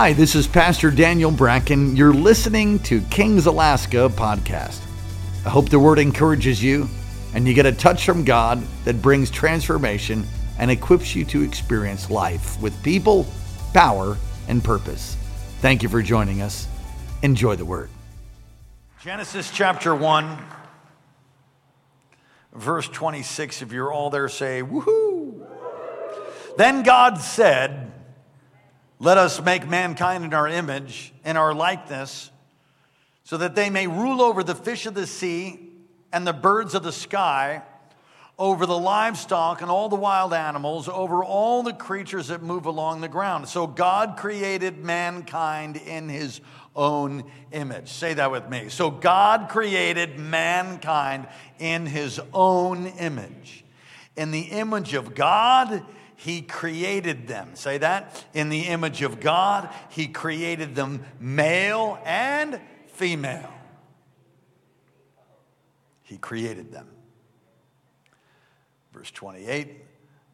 Hi, this is Pastor Daniel Bracken. You're listening to Kings Alaska podcast. I hope the word encourages you and you get a touch from God that brings transformation and equips you to experience life with people, power, and purpose. Thank you for joining us. Enjoy the word. Genesis chapter 1, verse 26. If you're all there, say, woohoo. Then God said, Let us make mankind in our image, in our likeness, so that they may rule over the fish of the sea and the birds of the sky, over the livestock and all the wild animals, over all the creatures that move along the ground. So God created mankind in his own image. Say that with me. So God created mankind in his own image. In the image of God, he created them. Say that. In the image of God, He created them male and female. He created them. Verse 28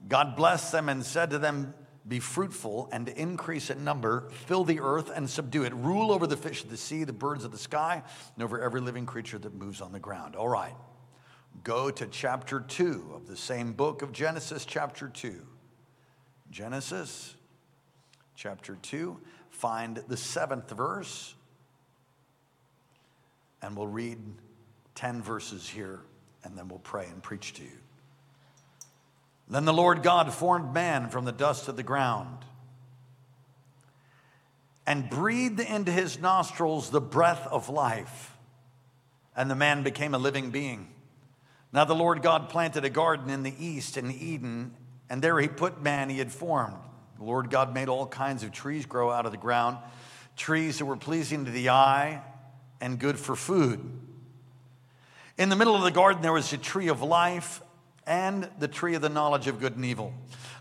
God blessed them and said to them, Be fruitful and increase in number, fill the earth and subdue it, rule over the fish of the sea, the birds of the sky, and over every living creature that moves on the ground. All right. Go to chapter 2 of the same book of Genesis, chapter 2. Genesis chapter 2, find the seventh verse, and we'll read 10 verses here, and then we'll pray and preach to you. Then the Lord God formed man from the dust of the ground and breathed into his nostrils the breath of life, and the man became a living being. Now the Lord God planted a garden in the east in Eden and there he put man he had formed. The Lord God made all kinds of trees grow out of the ground, trees that were pleasing to the eye and good for food. In the middle of the garden, there was a tree of life and the tree of the knowledge of good and evil.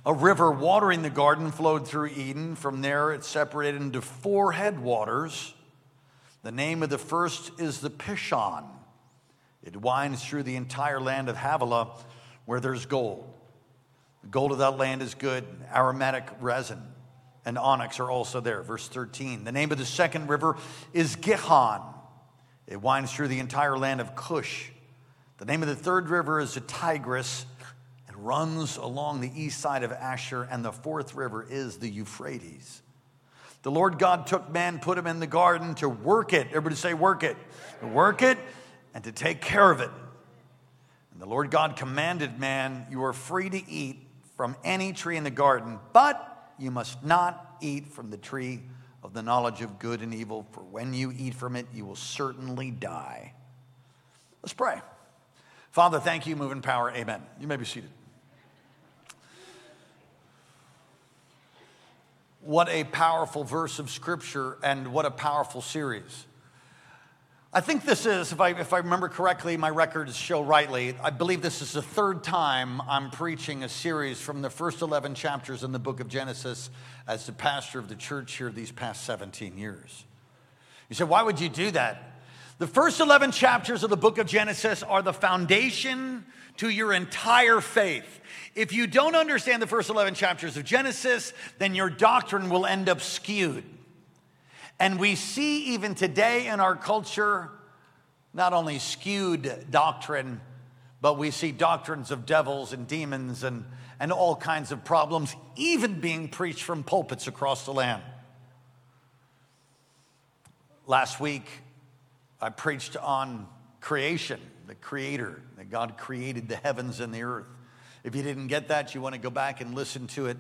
A river watering the garden flowed through Eden. From there, it separated into four headwaters. The name of the first is the Pishon. It winds through the entire land of Havilah where there's gold. The gold of that land is good. Aromatic resin and onyx are also there. Verse 13. The name of the second river is Gihon. It winds through the entire land of Cush. The name of the third river is the Tigris. It runs along the east side of Ashur. And the fourth river is the Euphrates. The Lord God took man, put him in the garden to work it. Everybody say, work it. Work it and to take care of it. And the Lord God commanded man, You are free to eat from any tree in the garden, but you must not eat from the tree of the knowledge of good and evil, for when you eat from it, you will certainly die. Let's pray. Father, thank you, moving power. Amen. You may be seated. What a powerful verse of scripture and what a powerful series. I think this is, if I, if I remember correctly, my records show rightly, I believe this is the third time I'm preaching a series from the first 11 chapters in the book of Genesis as the pastor of the church here these past 17 years. You said, why would you do that? The first 11 chapters of the book of Genesis are the foundation to your entire faith. If you don't understand the first 11 chapters of Genesis, then your doctrine will end up skewed. And we see even today in our culture not only skewed doctrine, but we see doctrines of devils and demons and, and all kinds of problems, even being preached from pulpits across the land. Last week, I preached on creation, the creator, that God created the heavens and the earth. If you didn't get that, you want to go back and listen to it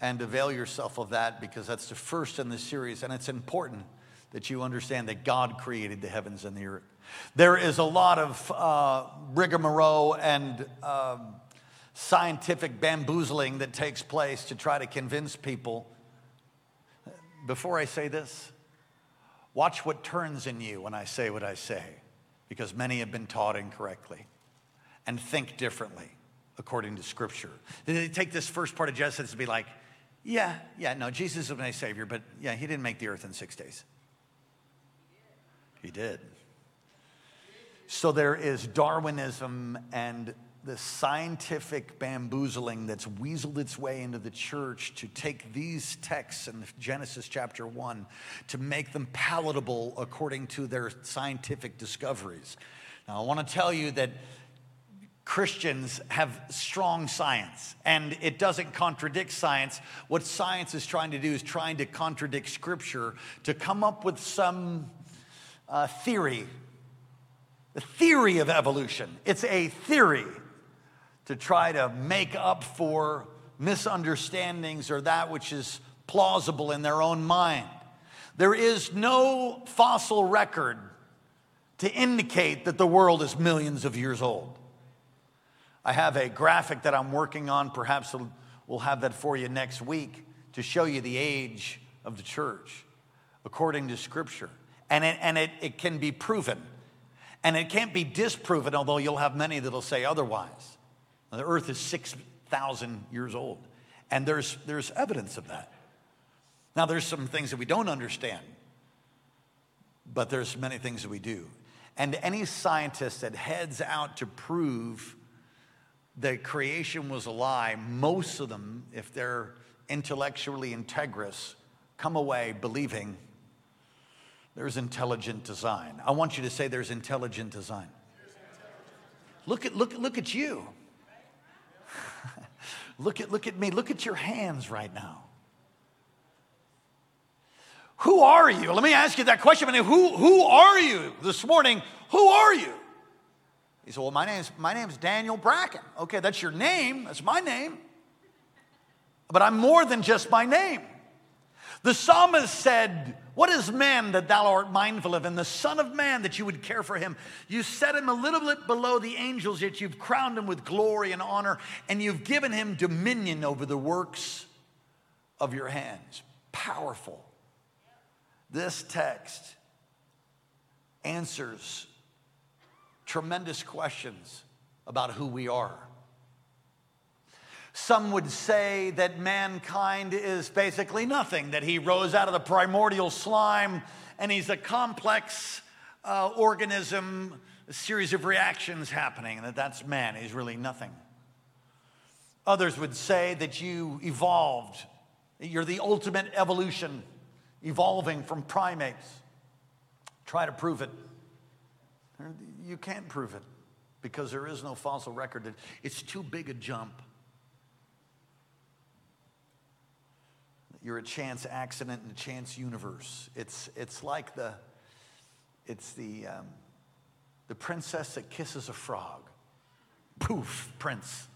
and avail yourself of that because that's the first in the series, and it's important that you understand that God created the heavens and the earth. There is a lot of uh, rigmarole and um, scientific bamboozling that takes place to try to convince people. Before I say this, watch what turns in you when I say what I say, because many have been taught incorrectly and think differently according to Scripture. They take this first part of Genesis and be like, yeah, yeah, no, Jesus is my Savior, but yeah, He didn't make the earth in six days. He did. So there is Darwinism and the scientific bamboozling that's weaseled its way into the church to take these texts in Genesis chapter 1 to make them palatable according to their scientific discoveries. Now, I want to tell you that Christians have strong science and it doesn't contradict science. What science is trying to do is trying to contradict scripture to come up with some uh, theory, the theory of evolution. It's a theory to try to make up for misunderstandings or that which is plausible in their own mind. There is no fossil record to indicate that the world is millions of years old. I have a graphic that I'm working on. Perhaps we'll have that for you next week to show you the age of the church according to Scripture. And it, and it, it can be proven. And it can't be disproven, although you'll have many that'll say otherwise. The earth is 6,000 years old, and there's, there's evidence of that. Now, there's some things that we don't understand, but there's many things that we do. And any scientist that heads out to prove that creation was a lie, most of them, if they're intellectually integrous, come away believing there's intelligent design. I want you to say there's intelligent design. Look at, look, look at you. look, at, look at me. Look at your hands right now. Who are you? Let me ask you that question. Who, who are you this morning? Who are you? He said, Well, my name's, my name's Daniel Bracken. Okay, that's your name. That's my name. But I'm more than just my name. The psalmist said, What is man that thou art mindful of, and the Son of Man that you would care for him? You set him a little bit below the angels, yet you've crowned him with glory and honor, and you've given him dominion over the works of your hands. Powerful. This text answers tremendous questions about who we are. Some would say that mankind is basically nothing, that he rose out of the primordial slime and he's a complex uh, organism, a series of reactions happening, and that that's man. He's really nothing. Others would say that you evolved, you're the ultimate evolution, evolving from primates. Try to prove it. You can't prove it because there is no fossil record. It's too big a jump. You're a chance accident in a chance universe. It's, it's like the, it's the, um, the princess that kisses a frog. Poof, prince.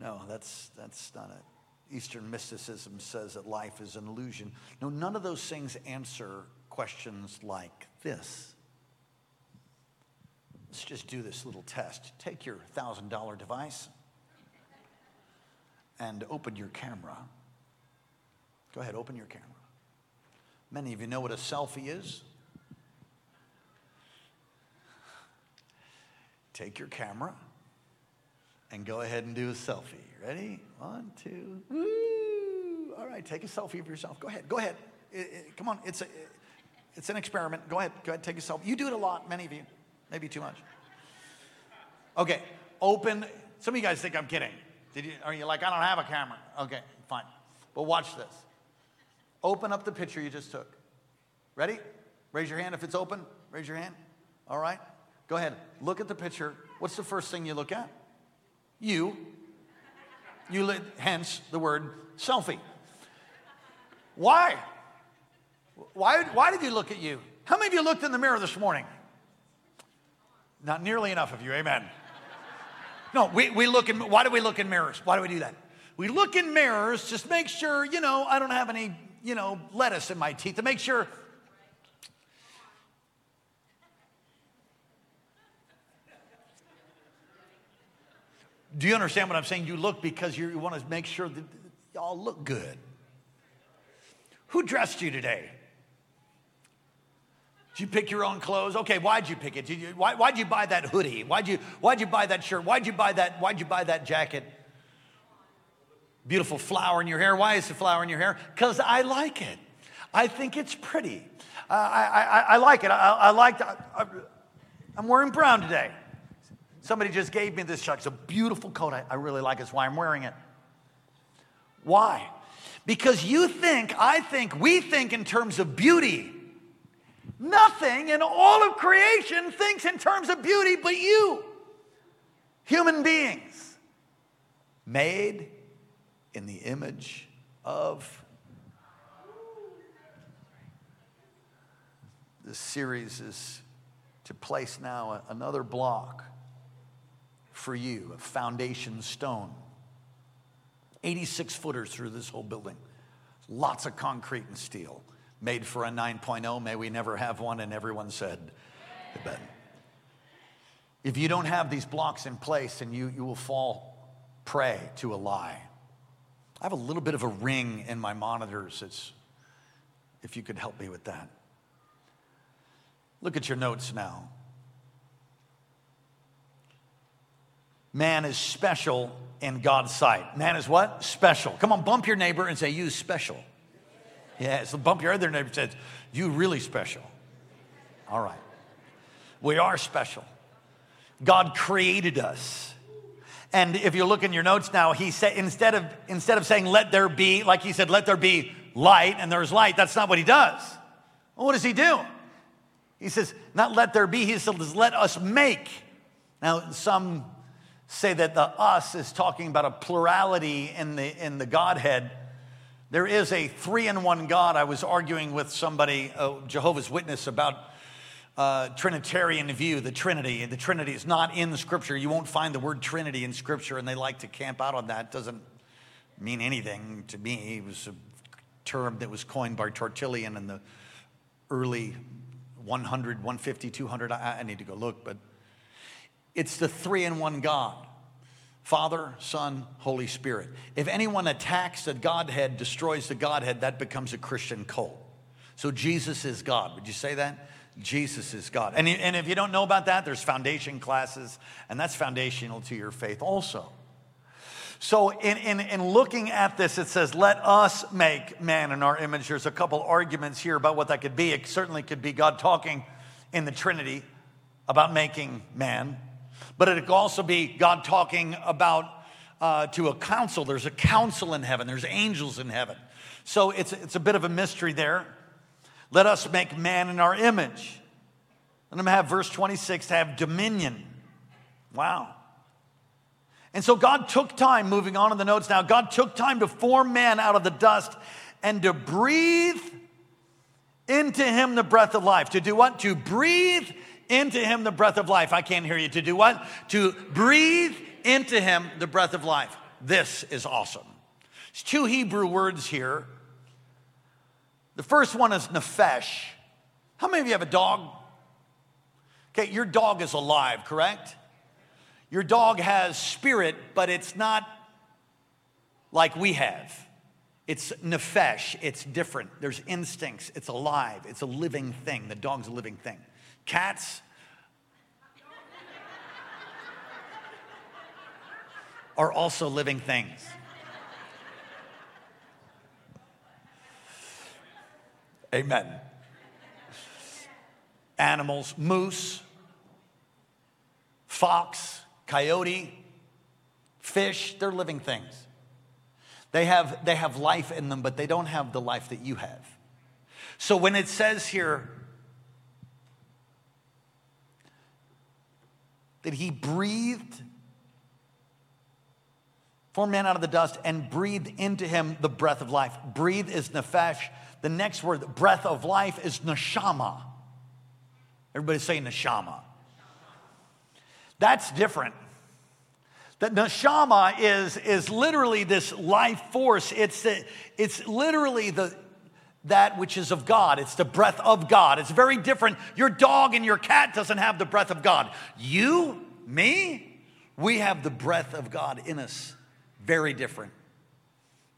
No, that's, that's not it. Eastern mysticism says that life is an illusion. No, none of those things answer questions like this. Let's just do this little test. Take your $1,000 device and open your camera. Go ahead, open your camera. Many of you know what a selfie is. Take your camera and go ahead and do a selfie. Ready? One, two, woo! All right, take a selfie of yourself. Go ahead, go ahead. It, it, come on, it's, a, it's an experiment. Go ahead, go ahead, take a selfie. You do it a lot, many of you. Maybe too much. Okay, open. Some of you guys think I'm kidding. Did you, are you like, I don't have a camera? Okay, fine. But watch this. Open up the picture you just took. Ready? Raise your hand if it's open. Raise your hand. All right. Go ahead. Look at the picture. What's the first thing you look at? You. You, li- hence the word selfie. Why? Why, why did you look at you? How many of you looked in the mirror this morning? Not nearly enough of you, amen. No, we, we look in, why do we look in mirrors? Why do we do that? We look in mirrors just make sure, you know, I don't have any, you know, lettuce in my teeth to make sure. Do you understand what I'm saying? You look because you want to make sure that y'all look good. Who dressed you today? Did you pick your own clothes? Okay, why'd you pick it? Did you, why, why'd you buy that hoodie? Why'd you, why'd you buy that shirt? Why'd you buy that, why'd you buy that jacket? Beautiful flower in your hair. Why is the flower in your hair? Because I like it. I think it's pretty. Uh, I, I, I like it. I, I like, I, I'm wearing brown today. Somebody just gave me this, Chuck. It's a beautiful coat. I, I really like it. That's why I'm wearing it. Why? Because you think, I think, we think in terms of beauty. Nothing in all of creation thinks in terms of beauty but you. Human beings made in the image of. This series is to place now another block for you, a foundation stone. 86 footers through this whole building. Lots of concrete and steel. Made for a 9.0. May we never have one. And everyone said, Amen. If you don't have these blocks in place, and you, you will fall prey to a lie. I have a little bit of a ring in my monitors. It's, if you could help me with that. Look at your notes now. Man is special in God's sight. Man is what? Special. Come on, bump your neighbor and say, You special. Yeah, so bump your other neighbor and say, You really special. All right. We are special. God created us. And if you look in your notes now, he said instead of instead of saying let there be, like he said, let there be light, and there's light, that's not what he does. Well, what does he do? He says, not let there be, he says, let us make. Now, some say that the us is talking about a plurality in the, in the Godhead. There is a three in one God. I was arguing with somebody, a Jehovah's Witness, about uh, Trinitarian view, the Trinity. The Trinity is not in Scripture. You won't find the word Trinity in Scripture, and they like to camp out on that. It doesn't mean anything to me. It was a term that was coined by Tertullian in the early 100, 150, 200. I, I need to go look, but it's the three in one God Father, Son, Holy Spirit. If anyone attacks the Godhead, destroys the Godhead, that becomes a Christian cult. So Jesus is God. Would you say that? Jesus is God. And, and if you don't know about that, there's foundation classes, and that's foundational to your faith also. So, in, in, in looking at this, it says, Let us make man in our image. There's a couple arguments here about what that could be. It certainly could be God talking in the Trinity about making man but it could also be God talking about uh, to a council. There's a council in heaven, there's angels in heaven. So it's, it's a bit of a mystery there. Let us make man in our image. Let I'm going to have verse 26 to have dominion. Wow. And so God took time, moving on in the notes now, God took time to form man out of the dust and to breathe into him the breath of life. To do what? To breathe into him the breath of life. I can't hear you. To do what? To breathe into him the breath of life. This is awesome. There's two Hebrew words here. The first one is nephesh. How many of you have a dog? Okay, your dog is alive, correct? Your dog has spirit, but it's not like we have. It's nephesh, it's different. There's instincts, it's alive, it's a living thing. The dog's a living thing. Cats are also living things. Amen. Animals, moose, fox, coyote, fish, they're living things. They have, they have life in them, but they don't have the life that you have. So when it says here, that he breathed, formed man out of the dust, and breathed into him the breath of life. Breathe is nephesh. The next word, breath of life, is neshama. Everybody say neshama. That's different. That neshama is, is literally this life force. It's, it's literally the, that which is of God. It's the breath of God. It's very different. Your dog and your cat doesn't have the breath of God. You, me, we have the breath of God in us. Very different.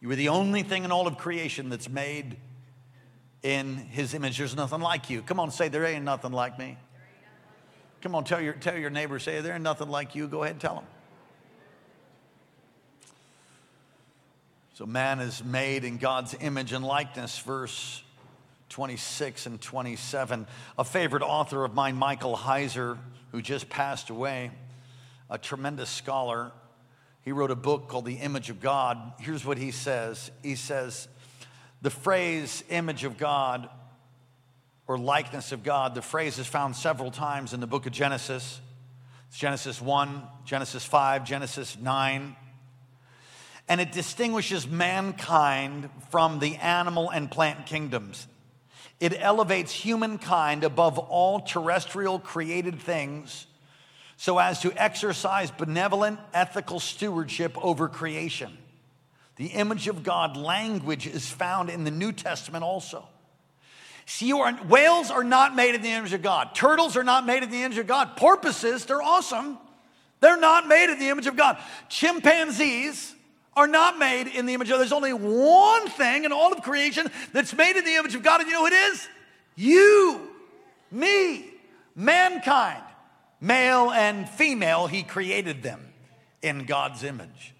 You are the only thing in all of creation that's made in his image. There's nothing like you. Come on, say there ain't nothing like me. Come on, tell your, tell your neighbor, say there ain't nothing like you. Go ahead and tell them. So man is made in God's image and likeness, verse 26 and 27. A favorite author of mine, Michael Heiser, who just passed away, a tremendous scholar. He wrote a book called The Image of God. Here's what he says He says, the phrase image of God or likeness of God, the phrase is found several times in the book of Genesis. It's Genesis 1, Genesis 5, Genesis 9. And it distinguishes mankind from the animal and plant kingdoms. It elevates humankind above all terrestrial created things so as to exercise benevolent ethical stewardship over creation. The image of God language is found in the New Testament also. See, are, whales are not made in the image of God. Turtles are not made in the image of God. Porpoises, they're awesome. They're not made in the image of God. Chimpanzees are not made in the image of There's only one thing in all of creation that's made in the image of God, and you know who it is? You, me, mankind, male and female, He created them in God's image.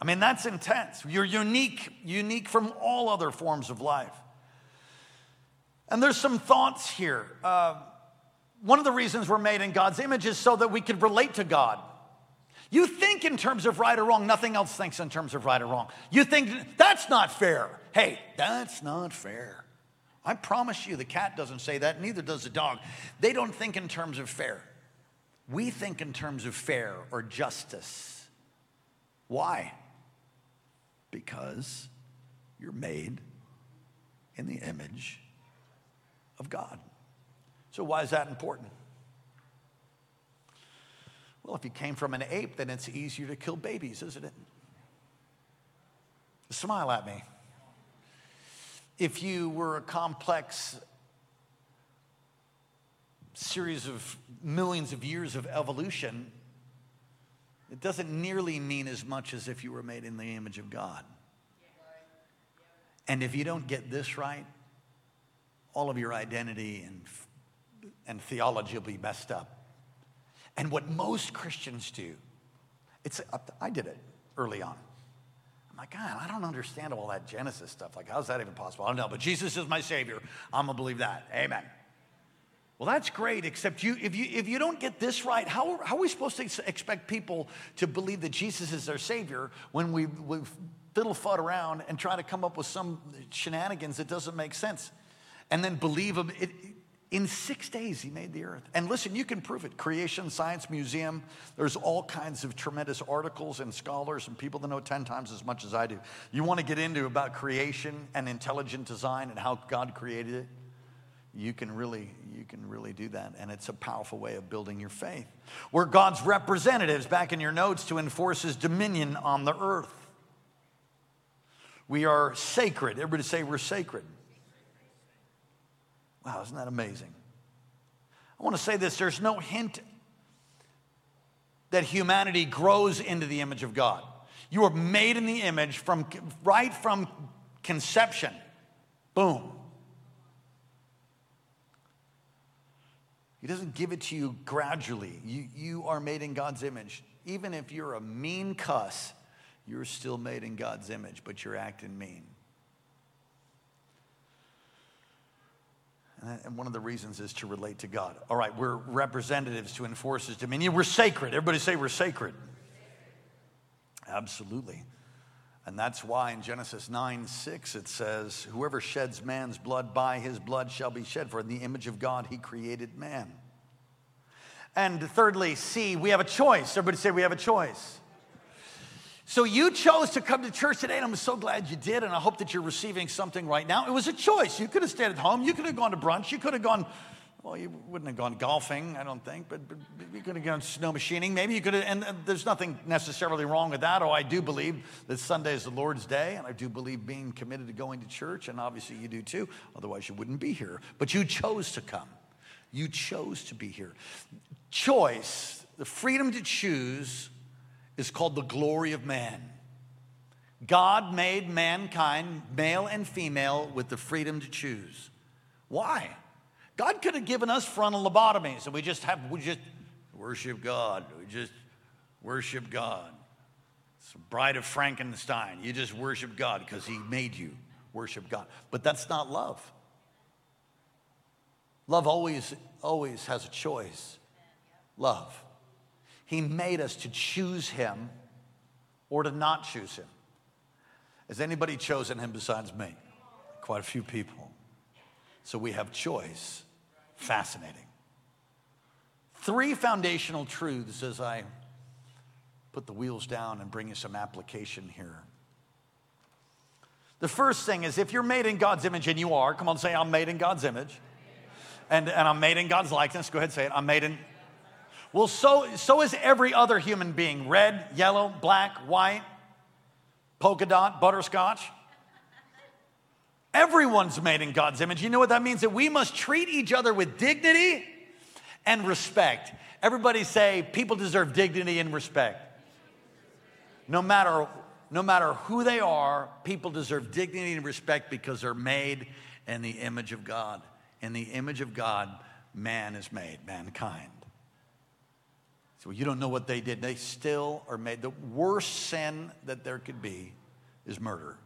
I mean, that's intense. You're unique, unique from all other forms of life. And there's some thoughts here. Uh, one of the reasons we're made in God's image is so that we could relate to God. You think in terms of right or wrong, nothing else thinks in terms of right or wrong. You think that's not fair. Hey, that's not fair. I promise you, the cat doesn't say that, neither does the dog. They don't think in terms of fair. We think in terms of fair or justice. Why? Because you're made in the image of God. So, why is that important? Well, if you came from an ape, then it's easier to kill babies, isn't it? Smile at me. If you were a complex series of millions of years of evolution, it doesn't nearly mean as much as if you were made in the image of God. And if you don't get this right, all of your identity and, and theology will be messed up. And what most Christians do, it's, I did it early on. I'm like, God, I don't understand all that Genesis stuff. Like, how's that even possible? I don't know, but Jesus is my Savior. I'm gonna believe that. Amen. Well, that's great, except you, if, you, if you don't get this right, how, how are we supposed to expect people to believe that Jesus is their Savior when we, we fiddle fud around and try to come up with some shenanigans that doesn't make sense? and then believe them. It, in six days, he made the earth. And listen, you can prove it. Creation Science Museum, there's all kinds of tremendous articles and scholars and people that know 10 times as much as I do. You want to get into about creation and intelligent design and how God created it? You can really, you can really do that. And it's a powerful way of building your faith. We're God's representatives, back in your notes, to enforce his dominion on the earth. We are sacred. Everybody say we're sacred. Wow, isn't that amazing? I want to say this there's no hint that humanity grows into the image of God. You are made in the image from right from conception. Boom. He doesn't give it to you gradually. You, you are made in God's image. Even if you're a mean cuss, you're still made in God's image, but you're acting mean. And one of the reasons is to relate to God. All right, we're representatives to enforce His dominion. We're sacred. Everybody say we're sacred. Absolutely. And that's why in Genesis 9 6 it says, Whoever sheds man's blood, by his blood shall be shed, for in the image of God he created man. And thirdly, C, we have a choice. Everybody say we have a choice. So you chose to come to church today, and I'm so glad you did, and I hope that you're receiving something right now. It was a choice. You could have stayed at home. You could have gone to brunch. You could have gone, well, you wouldn't have gone golfing, I don't think, but, but you could have gone snow machining. Maybe you could have, and there's nothing necessarily wrong with that. Oh, I do believe that Sunday is the Lord's day, and I do believe being committed to going to church, and obviously you do too. Otherwise, you wouldn't be here. But you chose to come. You chose to be here. Choice, the freedom to choose is called the glory of man. God made mankind, male and female, with the freedom to choose. Why? God could have given us frontal lobotomies and we just have, we just worship God. We just worship God. It's the bride of Frankenstein. You just worship God because he made you worship God. But that's not love. Love always, always has a choice. Love. He made us to choose Him or to not choose Him. Has anybody chosen Him besides me? Quite a few people. So we have choice. Fascinating. Three foundational truths as I put the wheels down and bring you some application here. The first thing is if you're made in God's image, and you are, come on, say, I'm made in God's image. And, and I'm made in God's likeness. Go ahead, say it. I'm made in. Well, so, so is every other human being red, yellow, black, white, polka dot, butterscotch. Everyone's made in God's image. You know what that means? That we must treat each other with dignity and respect. Everybody say, people deserve dignity and respect. No matter no matter who they are, people deserve dignity and respect because they're made in the image of God. In the image of God, man is made, mankind. You don't know what they did. They still are made. The worst sin that there could be is murder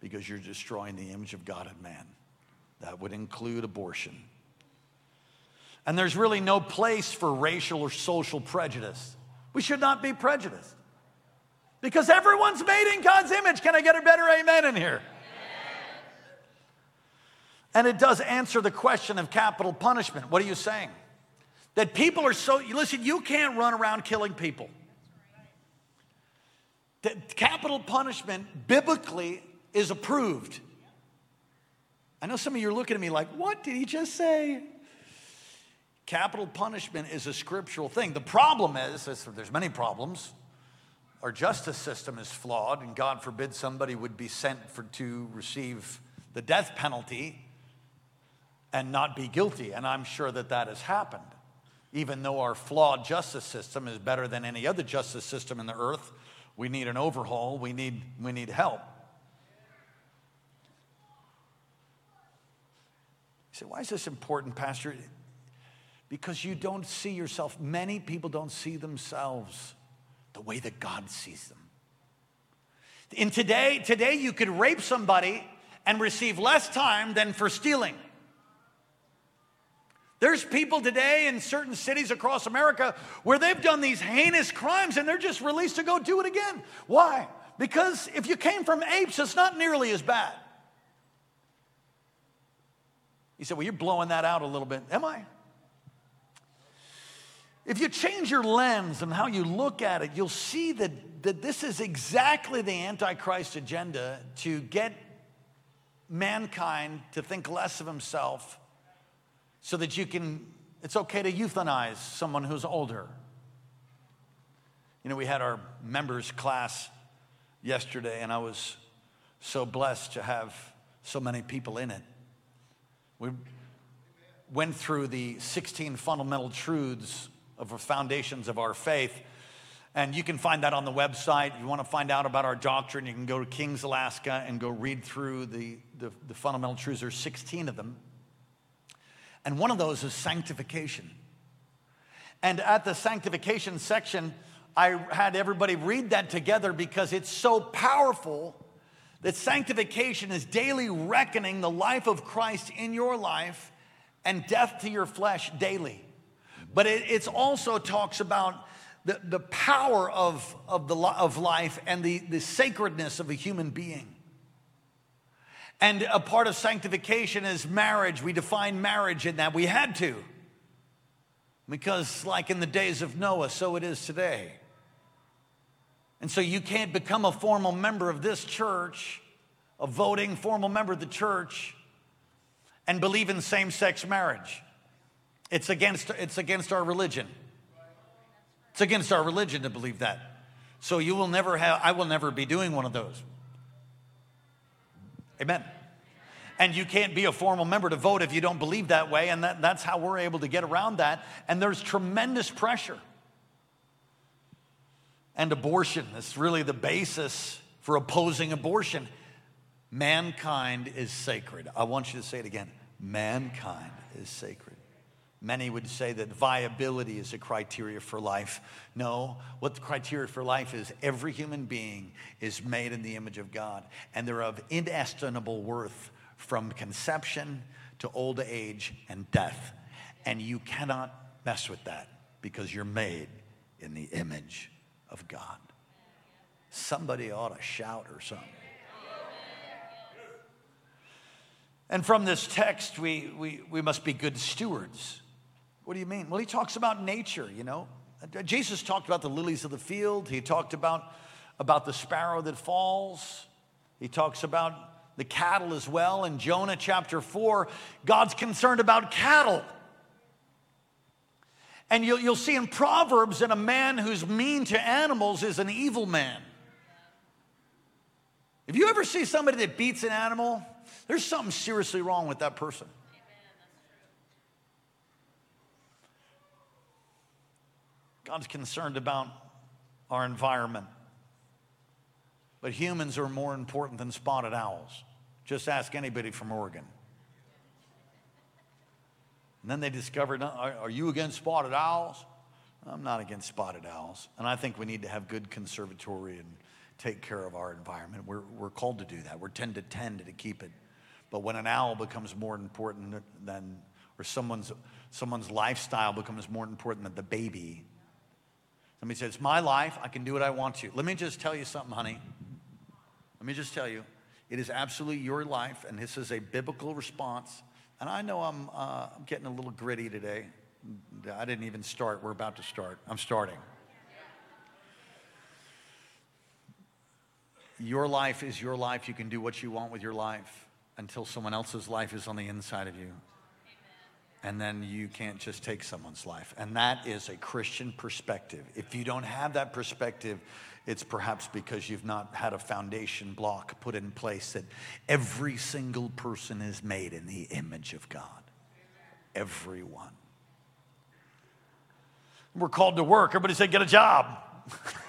because you're destroying the image of God in man. That would include abortion. And there's really no place for racial or social prejudice. We should not be prejudiced. Because everyone's made in God's image. Can I get a better amen in here? And it does answer the question of capital punishment. What are you saying? That people are so, listen, you can't run around killing people. Capital punishment biblically is approved. I know some of you are looking at me like, what did he just say? Capital punishment is a scriptural thing. The problem is, there's many problems our justice system is flawed, and God forbid somebody would be sent for, to receive the death penalty and not be guilty. And I'm sure that that has happened. Even though our flawed justice system is better than any other justice system in the earth, we need an overhaul, we need, we need help. You say, why is this important, Pastor? Because you don't see yourself. Many people don't see themselves the way that God sees them. In today, today you could rape somebody and receive less time than for stealing. There's people today in certain cities across America where they've done these heinous crimes and they're just released to go do it again. Why? Because if you came from apes, it's not nearly as bad. You said, Well, you're blowing that out a little bit. Am I? If you change your lens and how you look at it, you'll see that, that this is exactly the Antichrist agenda to get mankind to think less of himself so that you can, it's okay to euthanize someone who's older. You know, we had our members class yesterday, and I was so blessed to have so many people in it. We went through the 16 fundamental truths of the foundations of our faith. And you can find that on the website. If you want to find out about our doctrine, you can go to Kings, Alaska, and go read through the, the, the fundamental truths. There's 16 of them. And one of those is sanctification. And at the sanctification section, I had everybody read that together because it's so powerful that sanctification is daily reckoning the life of Christ in your life and death to your flesh daily. But it also talks about the, the power of, of, the, of life and the, the sacredness of a human being. And a part of sanctification is marriage. We define marriage in that we had to. Because, like in the days of Noah, so it is today. And so you can't become a formal member of this church, a voting formal member of the church, and believe in same sex marriage. It's against, it's against our religion. It's against our religion to believe that. So you will never have, I will never be doing one of those. Amen. And you can't be a formal member to vote if you don't believe that way. And that, that's how we're able to get around that. And there's tremendous pressure. And abortion is really the basis for opposing abortion. Mankind is sacred. I want you to say it again. Mankind is sacred. Many would say that viability is a criteria for life. No, what the criteria for life is every human being is made in the image of God, and they're of inestimable worth from conception to old age and death. And you cannot mess with that because you're made in the image of God. Somebody ought to shout or something. And from this text, we, we, we must be good stewards. What do you mean? Well, he talks about nature, you know. Uh, Jesus talked about the lilies of the field. He talked about, about the sparrow that falls. He talks about the cattle as well. In Jonah chapter 4, God's concerned about cattle. And you'll, you'll see in Proverbs that a man who's mean to animals is an evil man. If you ever see somebody that beats an animal, there's something seriously wrong with that person. God's concerned about our environment. But humans are more important than spotted owls. Just ask anybody from Oregon. And then they discovered, are, you against spotted owls? I'm not against spotted owls. And I think we need to have good conservatory and take care of our environment. We're, we're called to do that. We're tend to tend to keep it. But when an owl becomes more important than, or someone's, someone's lifestyle becomes more important than the baby, somebody says, It's my life. I can do what I want to. Let me just tell you something, honey. Let me just tell you, it is absolutely your life, and this is a biblical response and I know I'm, uh, I'm getting a little gritty today. I didn't even start. We're about to start. I'm starting. Your life is your life. You can do what you want with your life until someone else's life is on the inside of you. And then you can't just take someone's life. And that is a Christian perspective. If you don't have that perspective, it's perhaps because you've not had a foundation block put in place that every single person is made in the image of God. Everyone. We're called to work. Everybody said, get a job.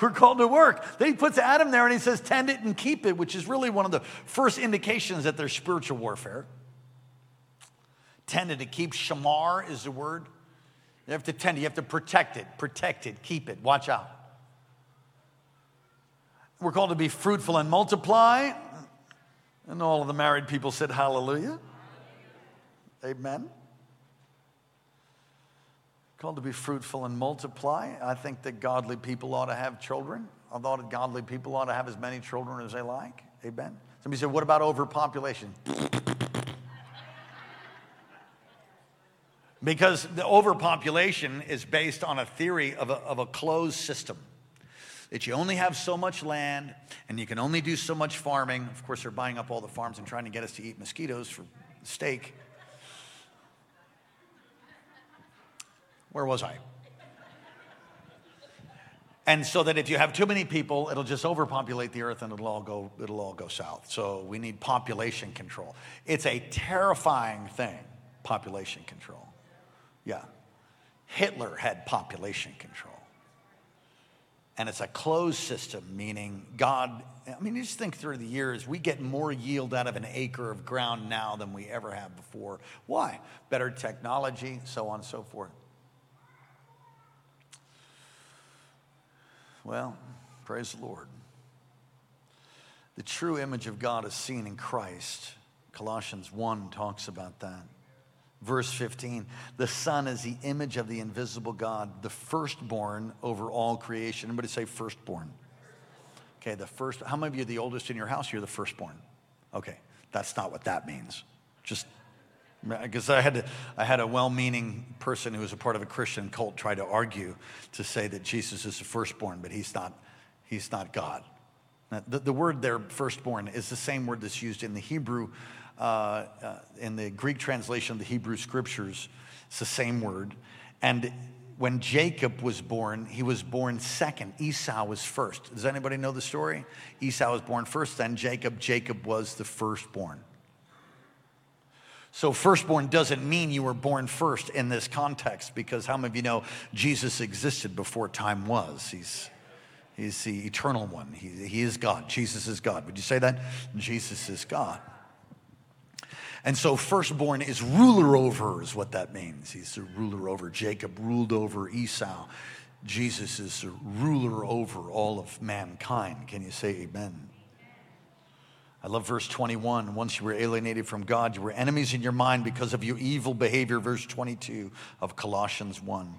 We're called to work. Then he puts Adam there and he says, tend it and keep it, which is really one of the first indications that there's spiritual warfare. Tend it to keep. Shamar is the word. You have to tend you have to protect it, protect it, keep it, watch out. We're called to be fruitful and multiply. And all of the married people said, Hallelujah. Amen. Called to be fruitful and multiply. I think that godly people ought to have children. I thought that godly people ought to have as many children as they like. Amen. Somebody said, What about overpopulation? because the overpopulation is based on a theory of a, of a closed system that you only have so much land and you can only do so much farming. Of course, they're buying up all the farms and trying to get us to eat mosquitoes for steak. Where was I? And so that if you have too many people, it'll just overpopulate the earth and it'll all go, it'll all go south. So we need population control. It's a terrifying thing, population control. Yeah. Hitler had population control and it's a closed system, meaning God, I mean, you just think through the years, we get more yield out of an acre of ground now than we ever have before. Why? Better technology, so on and so forth. Well, praise the Lord. The true image of God is seen in Christ. Colossians 1 talks about that. Verse 15, the Son is the image of the invisible God, the firstborn over all creation. Anybody say firstborn? Okay, the first, how many of you are the oldest in your house? You're the firstborn. Okay, that's not what that means. Just, because I had, I had a well meaning person who was a part of a Christian cult try to argue to say that Jesus is the firstborn, but he's not, he's not God. Now, the, the word there, firstborn, is the same word that's used in the Hebrew uh, uh, in the Greek translation of the Hebrew scriptures, it's the same word. And when Jacob was born, he was born second. Esau was first. Does anybody know the story? Esau was born first, then Jacob. Jacob was the firstborn. So, firstborn doesn't mean you were born first in this context because how many of you know Jesus existed before time was? He's, he's the eternal one. He, he is God. Jesus is God. Would you say that? Jesus is God. And so, firstborn is ruler over, is what that means. He's the ruler over. Jacob ruled over Esau. Jesus is the ruler over all of mankind. Can you say amen? I love verse 21. Once you were alienated from God, you were enemies in your mind because of your evil behavior. Verse 22 of Colossians 1.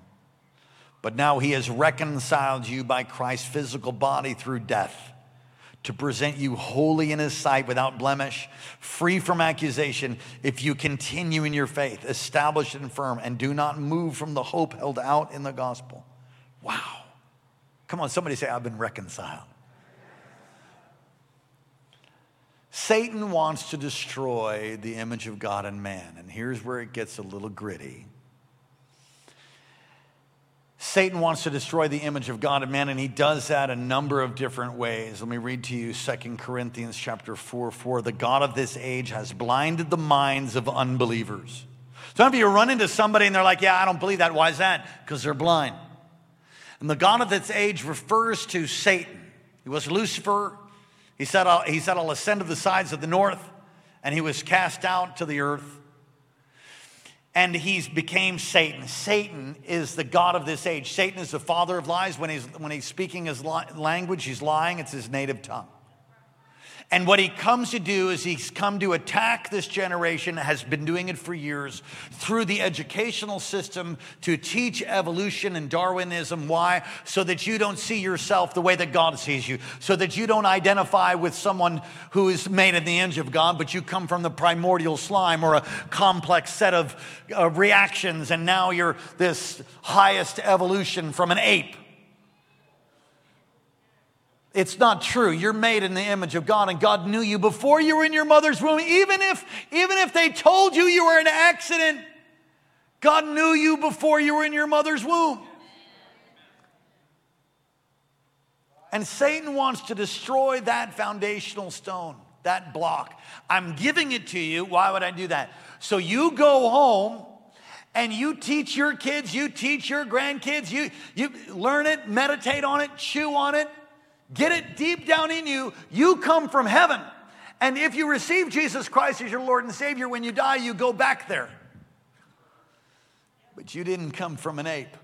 But now he has reconciled you by Christ's physical body through death to present you holy in his sight without blemish, free from accusation, if you continue in your faith, established and firm, and do not move from the hope held out in the gospel. Wow. Come on, somebody say, I've been reconciled. Satan wants to destroy the image of God in man, and here's where it gets a little gritty. Satan wants to destroy the image of God in man, and he does that a number of different ways. Let me read to you 2 Corinthians chapter 4 4. The God of this age has blinded the minds of unbelievers. Some of you run into somebody and they're like, Yeah, I don't believe that. Why is that? Because they're blind. And the God of this age refers to Satan. He was Lucifer. He said, I'll, he said, I'll ascend to the sides of the north, and he was cast out to the earth and he's became Satan. Satan is the God of this age. Satan is the father of lies. When he's, when he's speaking his language, he's lying. It's his native tongue. And what he comes to do is he's come to attack this generation, has been doing it for years, through the educational system to teach evolution and Darwinism. Why? So that you don't see yourself the way that God sees you, so that you don't identify with someone who is made in the image of God, but you come from the primordial slime or a complex set of uh, reactions, and now you're this highest evolution from an ape. It's not true. You're made in the image of God, and God knew you before you were in your mother's womb. Even if, even if they told you you were an accident, God knew you before you were in your mother's womb. And Satan wants to destroy that foundational stone, that block. I'm giving it to you. Why would I do that? So you go home and you teach your kids, you teach your grandkids, you, you learn it, meditate on it, chew on it, Get it deep down in you. You come from heaven. And if you receive Jesus Christ as your Lord and Savior, when you die, you go back there. But you didn't come from an ape.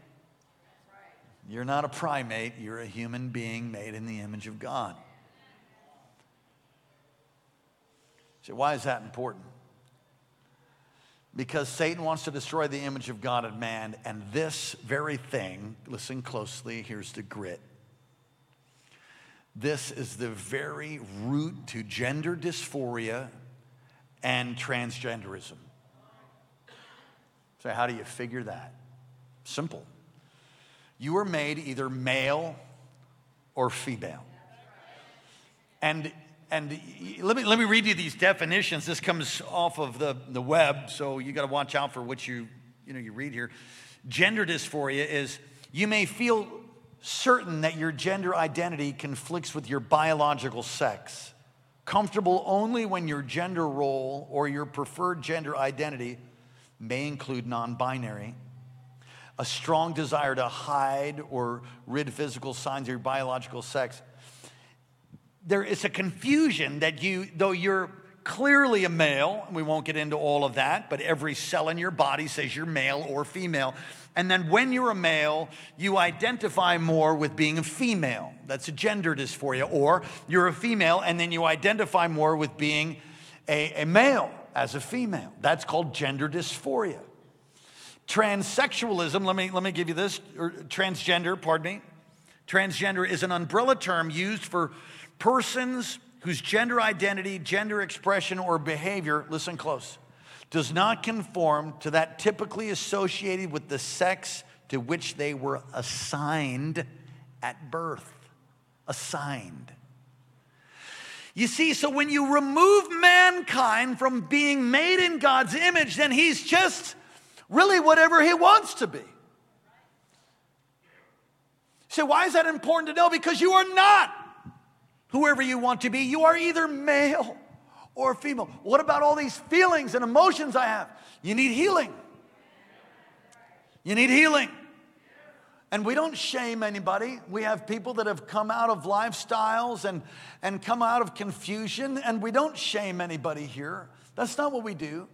You're not a primate, you're a human being made in the image of God. So, why is that important? Because Satan wants to destroy the image of God in man, and this very thing, listen closely, here's the grit this is the very root to gender dysphoria and transgenderism. So, how do you figure that? Simple. You were made either male or female. And, and let, me, let me read you these definitions. This comes off of the, the web, so you got to watch out for what you, you, know, you read here. Gender dysphoria is you may feel certain that your gender identity conflicts with your biological sex, comfortable only when your gender role or your preferred gender identity may include non binary, a strong desire to hide or rid physical signs of your biological sex. There is a confusion that you, though you're clearly a male, we won't get into all of that, but every cell in your body says you're male or female. And then when you're a male, you identify more with being a female. That's a gender dysphoria. Or you're a female and then you identify more with being a, a male as a female. That's called gender dysphoria. Transsexualism, let me, let me give you this, or transgender, pardon me. Transgender is an umbrella term used for persons whose gender identity, gender expression, or behavior, listen close, does not conform to that typically associated with the sex to which they were assigned at birth. Assigned. You see, so when you remove mankind from being made in God's image, then he's just really whatever he wants to be. So, why is that important to know? Because you are not whoever you want to be. You are either male or female. What about all these feelings and emotions I have? You need healing. You need healing. And we don't shame anybody. We have people that have come out of lifestyles and, and come out of confusion, and we don't shame anybody here. That's not what we do.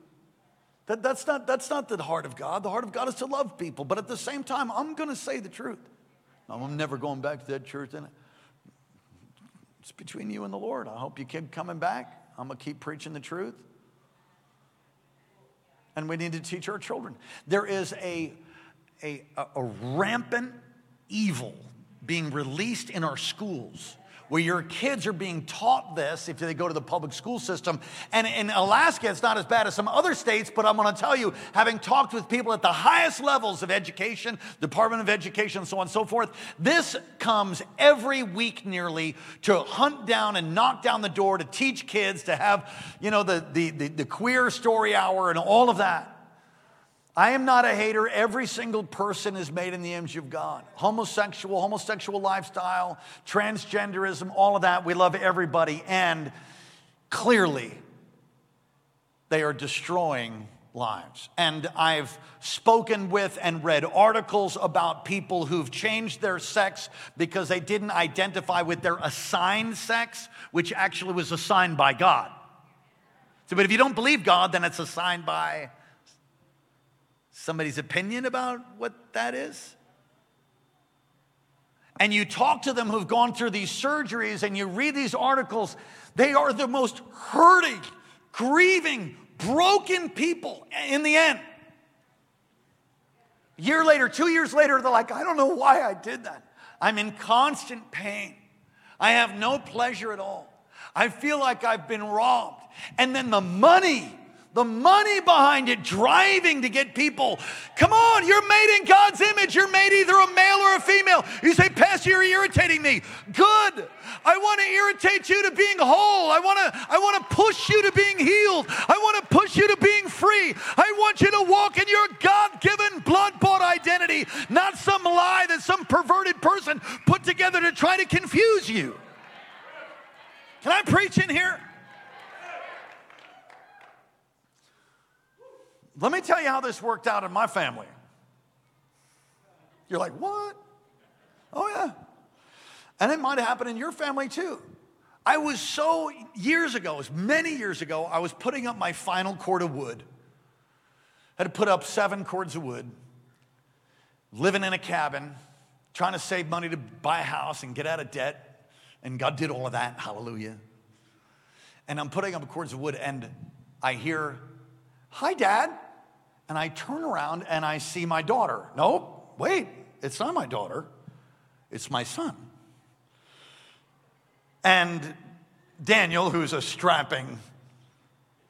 That, that's, not, that's not the heart of God. The heart of God is to love people. But at the same time, I'm going to say the truth. I'm never going back to that church. And It's between you and the Lord. I hope you keep coming back. I'm going to keep preaching the truth. And we need to teach our children. There is a, a, a rampant evil being released in our schools where your kids are being taught this if they go to the public school system. And in Alaska, it's not as bad as some other states, but I'm gonna tell you, having talked with people at the highest levels of education, Department of Education, so on and so forth, this comes every week nearly to hunt down and knock down the door to teach kids to have, you know, the, the, the, the queer story hour and all of that. I am not a hater. Every single person is made in the image of God. Homosexual, homosexual lifestyle, transgenderism, all of that. We love everybody. And clearly, they are destroying lives. And I've spoken with and read articles about people who've changed their sex because they didn't identify with their assigned sex, which actually was assigned by God. So, but if you don't believe God, then it's assigned by somebody's opinion about what that is? And you talk to them who've gone through these surgeries and you read these articles, they are the most hurting, grieving, broken people in the end. A year later, two years later, they're like, I don't know why I did that. I'm in constant pain. I have no pleasure at all. I feel like I've been robbed. And then the money the money behind it, driving to get people. Come on, you're made in God's image. You're made either a male or a female. You say, Pastor, you're irritating me. Good. I want to irritate you to being whole. I want to, I want to push you to being healed. I want to push you to being free. I want you to walk in your God given, blood bought identity, not some lie that some perverted person put together to try to confuse you. Can I preach in here? Let me tell you how this worked out in my family. You're like, what? Oh, yeah. And it might have happened in your family too. I was so, years ago, it was many years ago, I was putting up my final cord of wood. I had to put up seven cords of wood, living in a cabin, trying to save money to buy a house and get out of debt. And God did all of that. Hallelujah. And I'm putting up cords of wood, and I hear, Hi, Dad and I turn around and I see my daughter. Nope, wait, it's not my daughter, it's my son. And Daniel, who's a strapping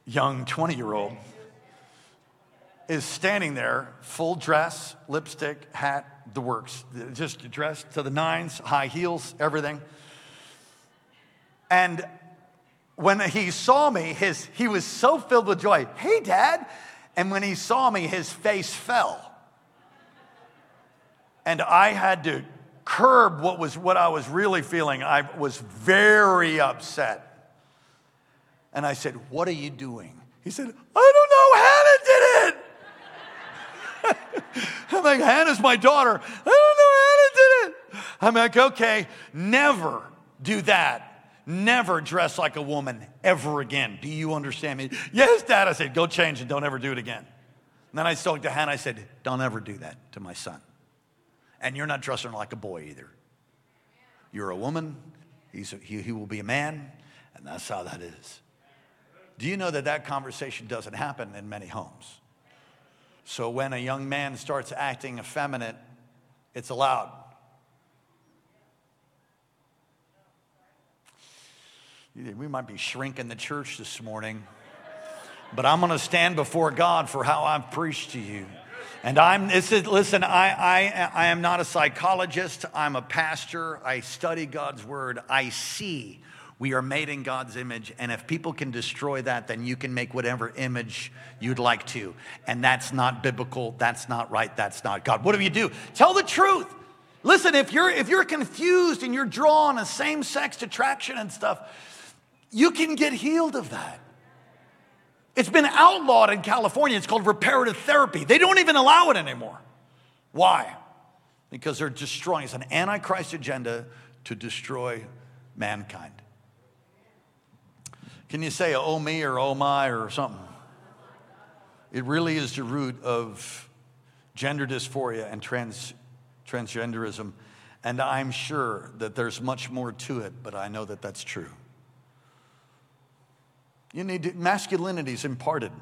young 20 year old, is standing there, full dress, lipstick, hat, the works, just dressed to the nines, high heels, everything. And when he saw me, his, he was so filled with joy. Hey, Dad, and when he saw me, his face fell. And I had to curb what was what I was really feeling. I was very upset. And I said, What are you doing? He said, I don't know, Hannah did it. I'm like, Hannah's my daughter. I don't know, Hannah did it. I'm like, okay, never do that never dress like a woman ever again. Do you understand me? Yes, Dad. I said, go change and don't ever do it again. And then I spoke to Hannah. I said, don't ever do that to my son. And you're not dressing like a boy either. You're a woman. He's a, he, he will be a man. And that's how that is. Do you know that that conversation doesn't happen in many homes? So when a young man starts acting effeminate, it's allowed. We might be shrinking the church this morning, but I'm going to stand before God for how I've preached to you. And I'm, is, listen, I, I, I am not a psychologist. I'm a pastor. I study God's word. I see we are made in God's image. And if people can destroy that, then you can make whatever image you'd like to. And that's not biblical. That's not right. That's not God. What do you do? Tell the truth. Listen, if you're, if you're confused and you're drawn to same sex attraction and stuff, you can get healed of that. It's been outlawed in California. It's called reparative therapy. They don't even allow it anymore. Why? Because they're destroying. It's an antichrist agenda to destroy mankind. Can you say oh me or oh my or something? It really is the root of gender dysphoria and trans, transgenderism. And I'm sure that there's much more to it, but I know that that's true. You need masculinity is imparted.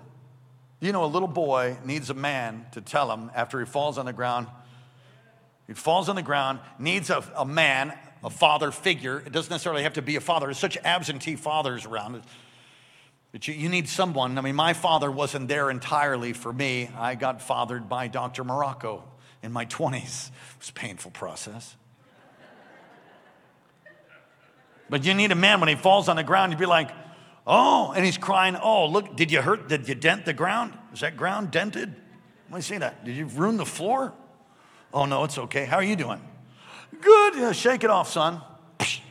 You know, a little boy needs a man to tell him after he falls on the ground, He falls on the ground, needs a, a man, a father figure. It doesn't necessarily have to be a father. There's such absentee fathers around. But you, you need someone. I mean, my father wasn't there entirely for me. I got fathered by Dr. Morocco in my 20s. It was a painful process. But you need a man when he falls on the ground, you'd be like, oh, and he's crying, oh, look, did you hurt? Did you dent the ground? Is that ground dented? Let me see that. Did you ruin the floor? Oh, no, it's okay. How are you doing? Good. Yeah, shake it off, son.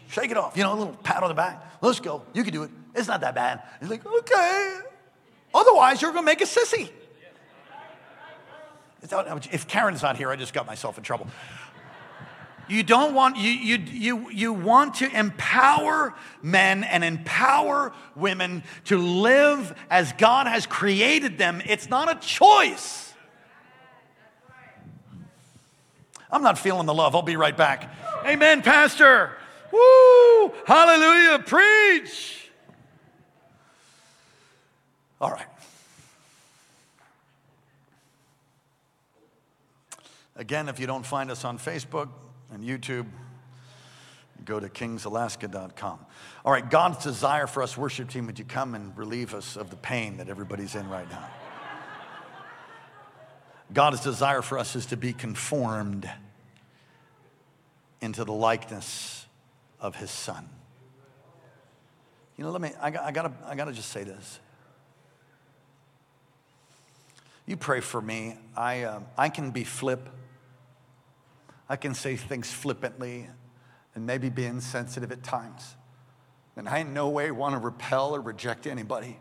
Shake it off. You know, a little pat on the back. Let's go. You can do it. It's not that bad. He's like, okay. Otherwise, you're going to make a sissy. If Karen's not here, I just got myself in trouble. You don't want, you, you, you, you want to empower men and empower women to live as God has created them. It's not a choice. I'm not feeling the love. I'll be right back. Amen, Pastor. Woo! Hallelujah. Preach. All right. Again, if you don't find us on Facebook and YouTube, go to kingsalaska.com. All right, God's desire for us, worship team, would you come and relieve us of the pain that everybody's in right now? God's desire for us is to be conformed into the likeness of his son. You know, let me, I, I, gotta, I gotta just say this. You pray for me. I, uh, I can be flip. I can say things flippantly and maybe be insensitive at times. And I in no way want to repel or reject anybody.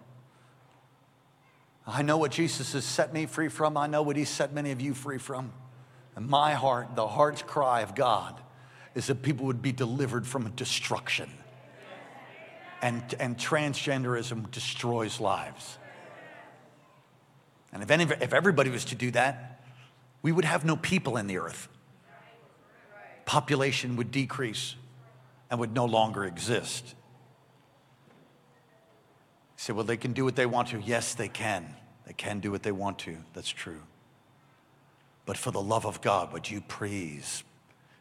I know what Jesus has set me free from. I know what he's set many of you free from. And my heart, the heart's cry of God, is that people would be delivered from destruction. And, and transgenderism destroys lives. And if, any, if everybody was to do that, we would have no people in the earth. Population would decrease and would no longer exist. You say, well, they can do what they want to. Yes, they can. They can do what they want to. That's true. But for the love of God, would you please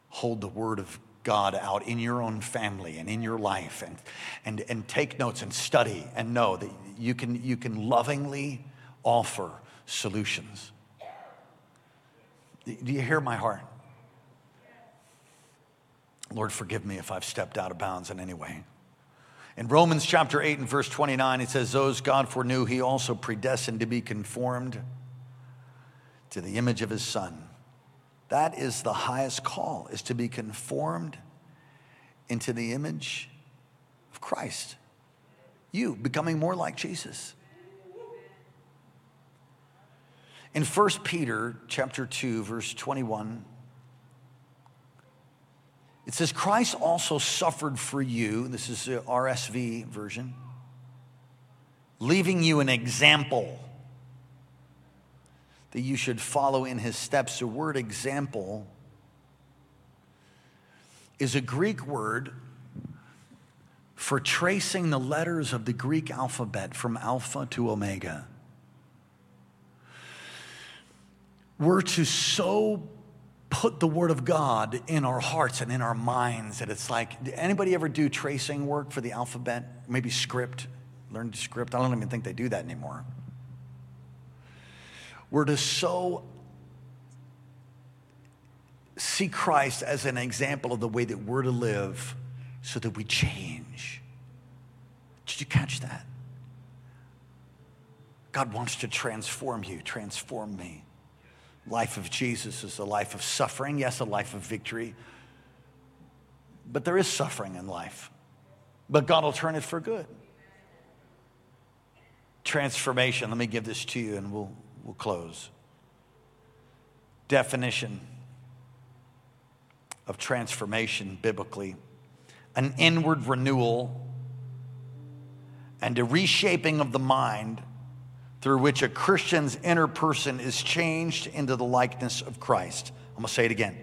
hold the word of God out in your own family and in your life and, and, and take notes and study and know that you can, you can lovingly offer solutions. Do you hear my heart? Lord, forgive me if I've stepped out of bounds in any way. In Romans chapter 8 and verse 29, it says, Those God foreknew, he also predestined to be conformed to the image of his Son. That is the highest call, is to be conformed into the image of Christ. You becoming more like Jesus. In 1 Peter chapter 2 verse 21 it says, Christ also suffered for you. This is the RSV version. Leaving you an example that you should follow in his steps. The word example is a Greek word for tracing the letters of the Greek alphabet from alpha to omega. We're to so put the word of God in our hearts and in our minds that it's like, anybody ever do tracing work for the alphabet? Maybe script, learn to script. I don't even think they do that anymore. We're to so see Christ as an example of the way that we're to live so that we change. Did you catch that? God wants to transform you, transform me life of Jesus is a life of suffering, yes, a life of victory. But there is suffering in life. But God will turn it for good. Transformation, let me give this to you and we'll, we'll close. Definition of transformation biblically an inward renewal and a reshaping of the mind through which a Christian's inner person is changed into the likeness of Christ. I'm to say it again.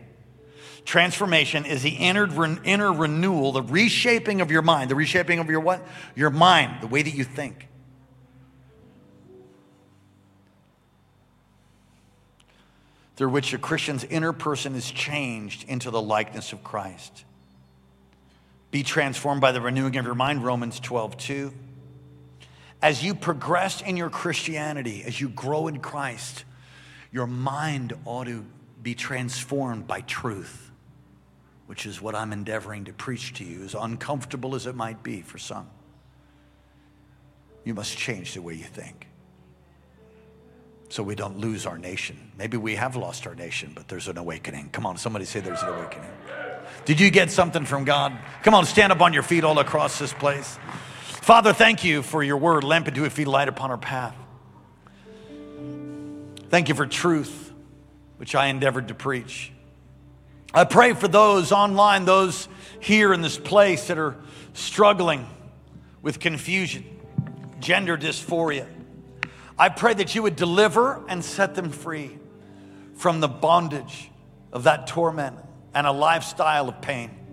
Transformation is the inner, inner renewal, the reshaping of your mind. The reshaping of your what? Your mind, the way that you think. through which a Christian's inner person is changed into the likeness of Christ. Be transformed by the renewing of your mind, Romans 12, 2. As you progress in your Christianity, as you grow in Christ, your mind ought to be transformed by truth, which is what I'm endeavoring to preach to you, as uncomfortable as it might be for some. You must change the way you think so we don't lose our nation. Maybe we have lost our nation, but there's an awakening. Come on, somebody say there's an awakening. Did you get something from God? Come on, stand up on your feet all across this place. Father, thank you for your word, lamp unto our feet, light upon our path. Thank you for truth, which I endeavored to preach. I pray for those online, those here in this place that are struggling with confusion, gender dysphoria. I pray that you would deliver and set them free from the bondage of that torment and a lifestyle of pain.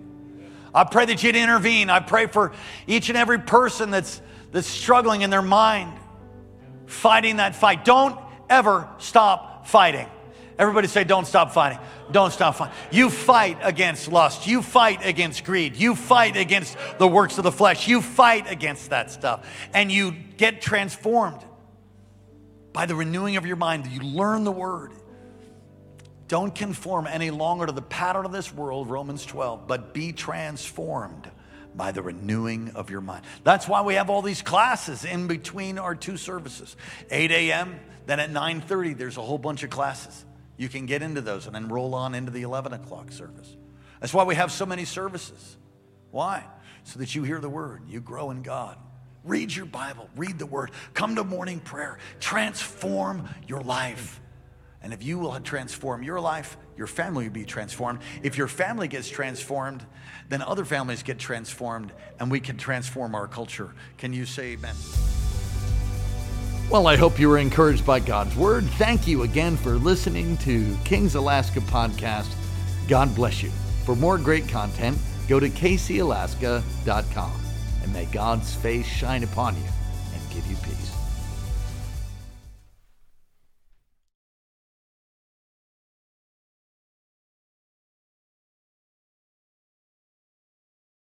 I pray that you'd intervene. I pray for each and every person that's, that's struggling in their mind, fighting that fight. Don't ever stop fighting. Everybody say, don't stop fighting. Don't stop fighting. You fight against lust. You fight against greed. You fight against the works of the flesh. You fight against that stuff. And you get transformed by the renewing of your mind. You learn the word. Don't conform any longer to the pattern of this world, Romans 12, but be transformed by the renewing of your mind. That's why we have all these classes in between our two services. 8 a.m., then at 9:30, there's a whole bunch of classes. You can get into those and then roll on into the 11 o'clock service. That's why we have so many services. Why? So that you hear the word, you grow in God. Read your Bible, read the word, come to morning prayer, transform your life. And if you will transform your life, your family will be transformed. If your family gets transformed, then other families get transformed, and we can transform our culture. Can you say amen? Well, I hope you were encouraged by God's word. Thank you again for listening to King's Alaska podcast. God bless you. For more great content, go to kcalaska.com and may God's face shine upon you and give you peace.